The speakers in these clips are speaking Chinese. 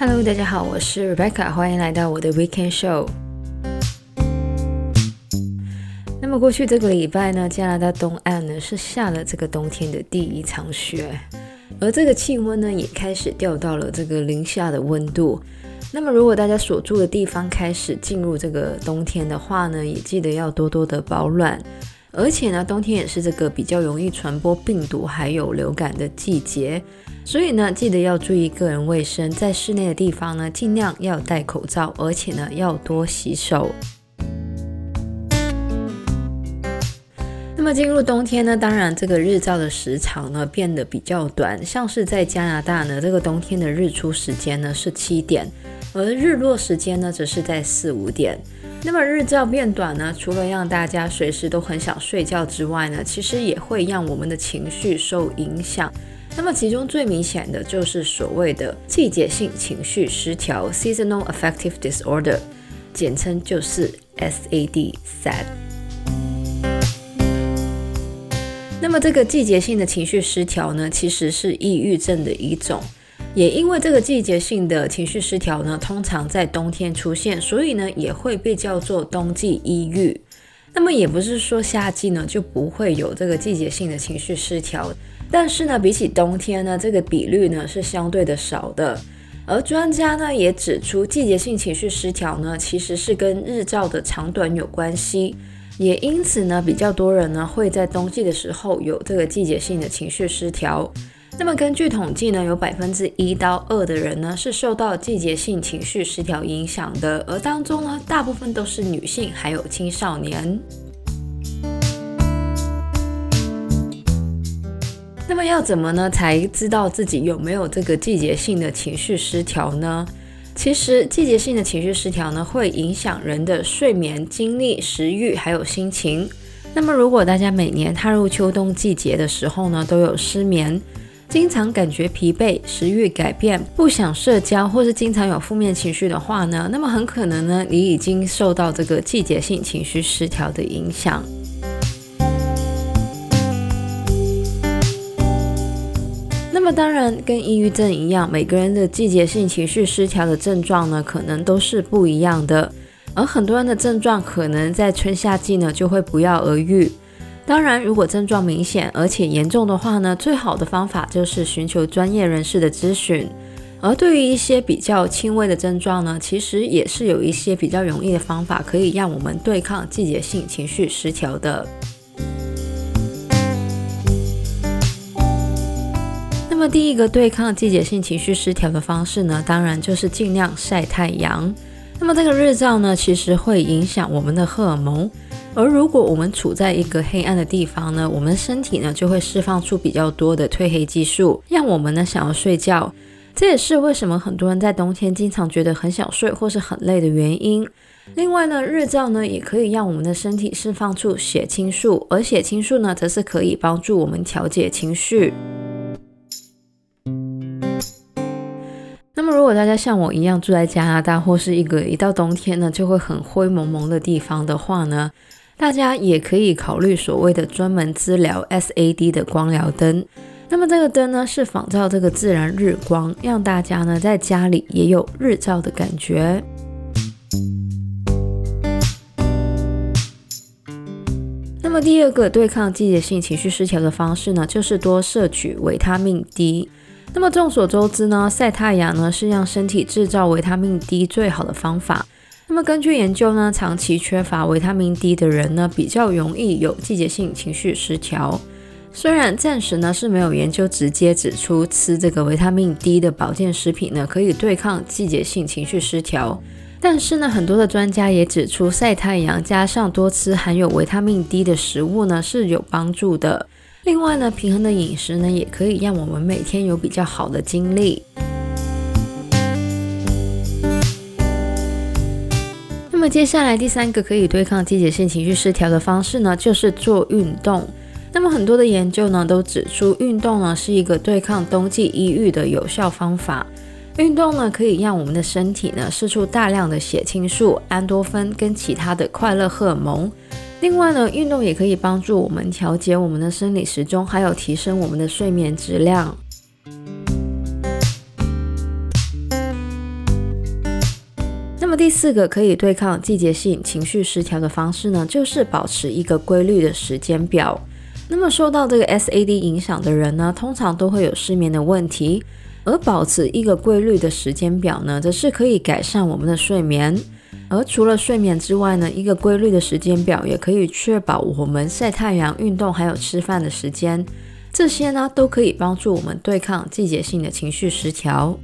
Hello，大家好，我是 Rebecca，欢迎来到我的 Weekend Show。那么过去这个礼拜呢，加拿大东岸呢是下了这个冬天的第一场雪，而这个气温呢也开始掉到了这个零下的温度。那么如果大家所住的地方开始进入这个冬天的话呢，也记得要多多的保暖。而且呢，冬天也是这个比较容易传播病毒还有流感的季节，所以呢，记得要注意个人卫生，在室内的地方呢，尽量要戴口罩，而且呢，要多洗手。那么进入冬天呢，当然这个日照的时长呢变得比较短，像是在加拿大呢，这个冬天的日出时间呢是七点，而日落时间呢则是在四五点。那么日照变短呢，除了让大家随时都很想睡觉之外呢，其实也会让我们的情绪受影响。那么其中最明显的就是所谓的季节性情绪失调 （Seasonal Affective Disorder），简称就是 SAD（SAD）。那么这个季节性的情绪失调呢，其实是抑郁症的一种。也因为这个季节性的情绪失调呢，通常在冬天出现，所以呢也会被叫做冬季抑郁。那么也不是说夏季呢就不会有这个季节性的情绪失调，但是呢比起冬天呢，这个比率呢是相对的少的。而专家呢也指出，季节性情绪失调呢其实是跟日照的长短有关系，也因此呢比较多人呢会在冬季的时候有这个季节性的情绪失调。那么根据统计呢，有百分之一到二的人呢是受到季节性情绪失调影响的，而当中呢大部分都是女性，还有青少年。那么要怎么呢才知道自己有没有这个季节性的情绪失调呢？其实季节性的情绪失调呢会影响人的睡眠、精力、食欲还有心情。那么如果大家每年踏入秋冬季节的时候呢都有失眠。经常感觉疲惫、食欲改变、不想社交，或是经常有负面情绪的话呢，那么很可能呢，你已经受到这个季节性情绪失调的影响。那么当然，跟抑郁症一样，每个人的季节性情绪失调的症状呢，可能都是不一样的。而很多人的症状可能在春夏季呢，就会不药而愈。当然，如果症状明显而且严重的话呢，最好的方法就是寻求专业人士的咨询。而对于一些比较轻微的症状呢，其实也是有一些比较容易的方法可以让我们对抗季节性情绪失调的。那么，第一个对抗季节性情绪失调的方式呢，当然就是尽量晒太阳。那么，这个日照呢，其实会影响我们的荷尔蒙。而如果我们处在一个黑暗的地方呢，我们身体呢就会释放出比较多的褪黑激素，让我们呢想要睡觉。这也是为什么很多人在冬天经常觉得很想睡或是很累的原因。另外呢，日照呢也可以让我们的身体释放出血清素，而血清素呢则是可以帮助我们调节情绪。如果大家像我一样住在加拿大或是一个一到冬天呢就会很灰蒙蒙的地方的话呢，大家也可以考虑所谓的专门治疗 SAD 的光疗灯。那么这个灯呢是仿照这个自然日光，让大家呢在家里也有日照的感觉。那么第二个对抗季节性情绪失调的方式呢，就是多摄取维他命 D。那么众所周知呢，晒太阳呢是让身体制造维他命 D 最好的方法。那么根据研究呢，长期缺乏维他命 D 的人呢，比较容易有季节性情绪失调。虽然暂时呢是没有研究直接指出吃这个维他命 D 的保健食品呢可以对抗季节性情绪失调，但是呢很多的专家也指出，晒太阳加上多吃含有维他命 D 的食物呢是有帮助的。另外呢，平衡的饮食呢也可以让我们每天有比较好的精力。那么接下来第三个可以对抗季节性情绪失调的方式呢，就是做运动。那么很多的研究呢都指出，运动呢是一个对抗冬季抑郁的有效方法。运动呢可以让我们的身体呢释出大量的血清素、安多芬跟其他的快乐荷尔蒙。另外呢，运动也可以帮助我们调节我们的生理时钟，还有提升我们的睡眠质量。那么第四个可以对抗季节性情绪失调的方式呢，就是保持一个规律的时间表。那么受到这个 SAD 影响的人呢，通常都会有失眠的问题，而保持一个规律的时间表呢，则是可以改善我们的睡眠。而除了睡眠之外呢，一个规律的时间表也可以确保我们晒太阳、运动还有吃饭的时间，这些呢都可以帮助我们对抗季节性的情绪失调。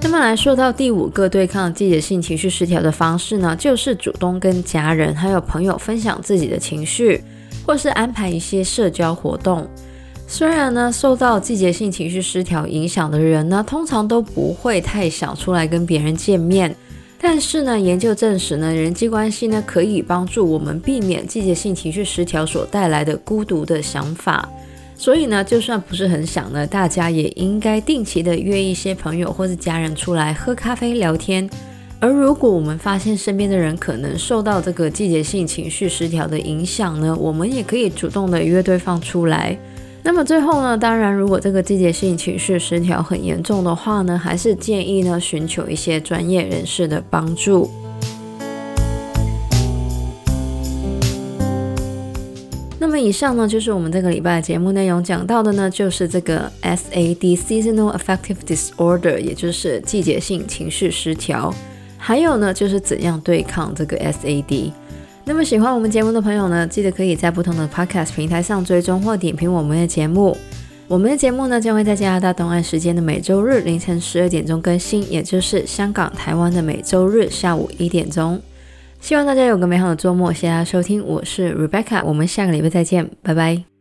那么来说到第五个对抗季节性情绪失调的方式呢，就是主动跟家人还有朋友分享自己的情绪，或是安排一些社交活动。虽然呢，受到季节性情绪失调影响的人呢，通常都不会太想出来跟别人见面，但是呢，研究证实呢，人际关系呢可以帮助我们避免季节性情绪失调所带来的孤独的想法。所以呢，就算不是很想呢，大家也应该定期的约一些朋友或是家人出来喝咖啡聊天。而如果我们发现身边的人可能受到这个季节性情绪失调的影响呢，我们也可以主动的约对方出来。那么最后呢，当然如果这个季节性情绪失调很严重的话呢，还是建议呢寻求一些专业人士的帮助。那么以上呢，就是我们这个礼拜的节目内容，讲到的呢，就是这个 SAD Seasonal Affective Disorder，也就是季节性情绪失调，还有呢，就是怎样对抗这个 SAD。那么喜欢我们节目的朋友呢，记得可以在不同的 Podcast 平台上追踪或点评我们的节目。我们的节目呢，将会在加拿大东岸时间的每周日凌晨十二点钟更新，也就是香港、台湾的每周日下午一点钟。希望大家有个美好的周末，谢谢大家收听，我是 Rebecca，我们下个礼拜再见，拜拜。